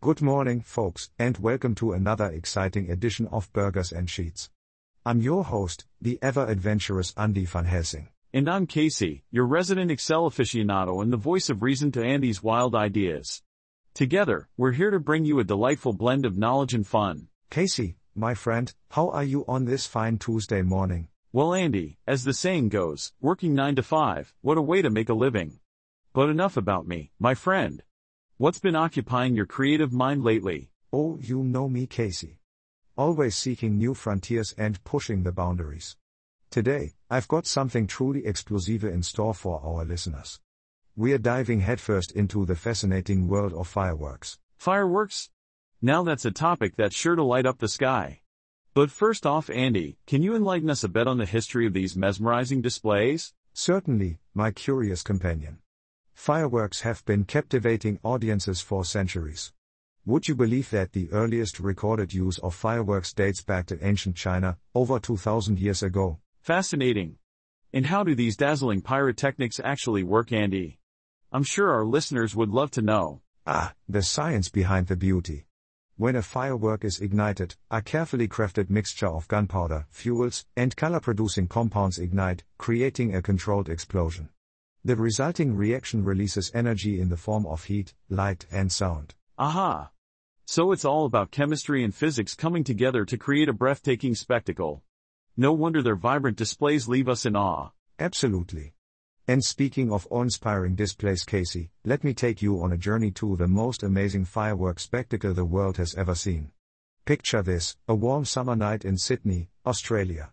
Good morning, folks, and welcome to another exciting edition of Burgers and Sheets. I'm your host, the ever adventurous Andy van Helsing. And I'm Casey, your resident Excel aficionado and the voice of reason to Andy's wild ideas. Together, we're here to bring you a delightful blend of knowledge and fun. Casey, my friend, how are you on this fine Tuesday morning? Well, Andy, as the saying goes, working 9 to 5, what a way to make a living. But enough about me, my friend. What's been occupying your creative mind lately? Oh, you know me, Casey. Always seeking new frontiers and pushing the boundaries. Today, I've got something truly explosive in store for our listeners. We're diving headfirst into the fascinating world of fireworks. Fireworks? Now that's a topic that's sure to light up the sky. But first off, Andy, can you enlighten us a bit on the history of these mesmerizing displays? Certainly, my curious companion. Fireworks have been captivating audiences for centuries. Would you believe that the earliest recorded use of fireworks dates back to ancient China, over 2000 years ago? Fascinating. And how do these dazzling pyrotechnics actually work, Andy? I'm sure our listeners would love to know. Ah, the science behind the beauty. When a firework is ignited, a carefully crafted mixture of gunpowder, fuels, and color producing compounds ignite, creating a controlled explosion. The resulting reaction releases energy in the form of heat, light, and sound. Aha! So it's all about chemistry and physics coming together to create a breathtaking spectacle. No wonder their vibrant displays leave us in awe. Absolutely. And speaking of awe-inspiring displays, Casey, let me take you on a journey to the most amazing fireworks spectacle the world has ever seen. Picture this, a warm summer night in Sydney, Australia.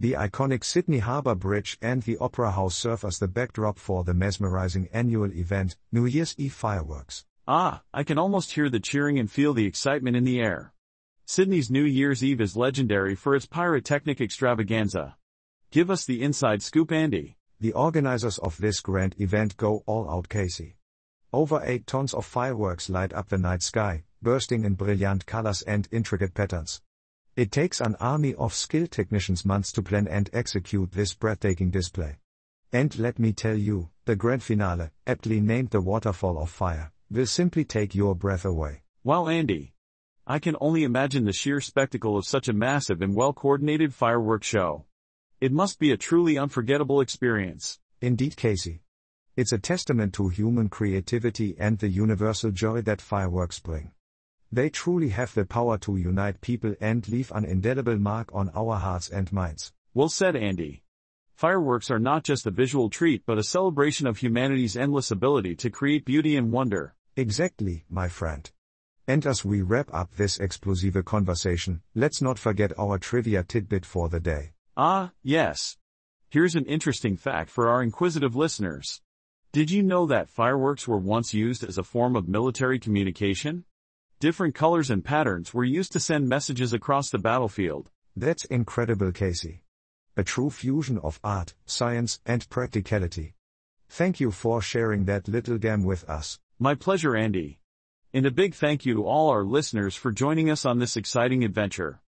The iconic Sydney Harbour Bridge and the Opera House serve as the backdrop for the mesmerizing annual event, New Year's Eve fireworks. Ah, I can almost hear the cheering and feel the excitement in the air. Sydney's New Year's Eve is legendary for its pyrotechnic extravaganza. Give us the inside scoop, Andy. The organizers of this grand event go all out, Casey. Over 8 tons of fireworks light up the night sky, bursting in brilliant colors and intricate patterns. It takes an army of skilled technicians months to plan and execute this breathtaking display. And let me tell you, the grand finale, aptly named the Waterfall of Fire, will simply take your breath away. Wow, Andy. I can only imagine the sheer spectacle of such a massive and well coordinated fireworks show. It must be a truly unforgettable experience. Indeed, Casey. It's a testament to human creativity and the universal joy that fireworks bring. They truly have the power to unite people and leave an indelible mark on our hearts and minds. Well said, Andy. Fireworks are not just a visual treat but a celebration of humanity's endless ability to create beauty and wonder. Exactly, my friend. And as we wrap up this explosive conversation, let's not forget our trivia tidbit for the day. Ah, yes. Here's an interesting fact for our inquisitive listeners. Did you know that fireworks were once used as a form of military communication? Different colors and patterns were used to send messages across the battlefield. That's incredible, Casey. A true fusion of art, science, and practicality. Thank you for sharing that little gem with us. My pleasure, Andy. And a big thank you to all our listeners for joining us on this exciting adventure.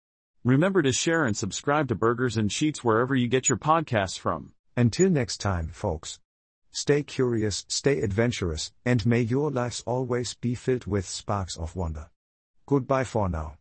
Remember to share and subscribe to Burgers and Sheets wherever you get your podcasts from. Until next time, folks. Stay curious, stay adventurous, and may your lives always be filled with sparks of wonder. Goodbye for now.